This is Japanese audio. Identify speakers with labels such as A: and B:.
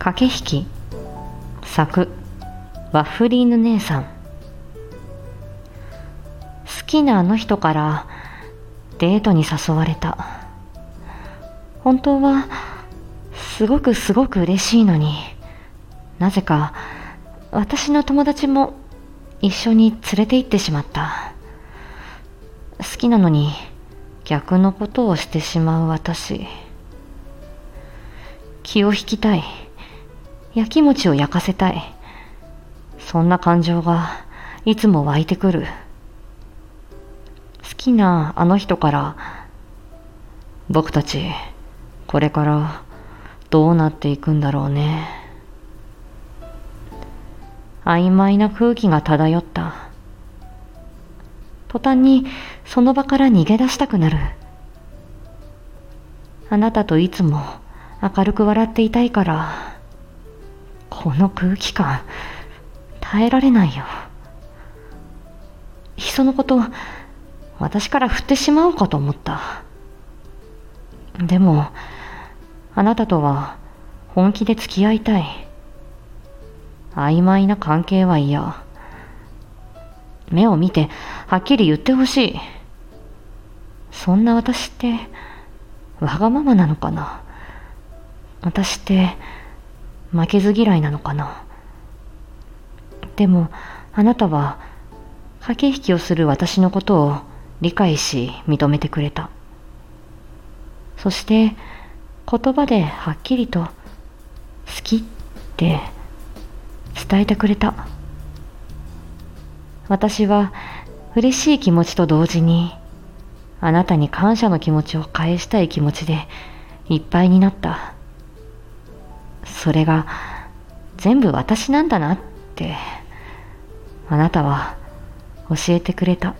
A: 駆け引き。作ワッフリーヌ姉さん。好きなあの人からデートに誘われた。本当はすごくすごく嬉しいのに。なぜか私の友達も一緒に連れて行ってしまった。好きなのに逆のことをしてしまう私。気を引きたい。やきもちを焼かせたい。そんな感情がいつも湧いてくる。好きなあの人から僕たちこれからどうなっていくんだろうね。曖昧な空気が漂った。途端にその場から逃げ出したくなる。あなたといつも明るく笑っていたいからこの空気感耐えられないよ。いっそのこと私から振ってしまおうかと思った。でもあなたとは本気で付き合いたい。曖昧な関係は嫌目を見てはっきり言ってほしい。そんな私ってわがままなのかな。私って負けず嫌いなのかな。でもあなたは駆け引きをする私のことを理解し認めてくれた。そして言葉ではっきりと好きって伝えてくれた。私は嬉しい気持ちと同時にあなたに感謝の気持ちを返したい気持ちでいっぱいになった。それが全部私なんだなってあなたは教えてくれた。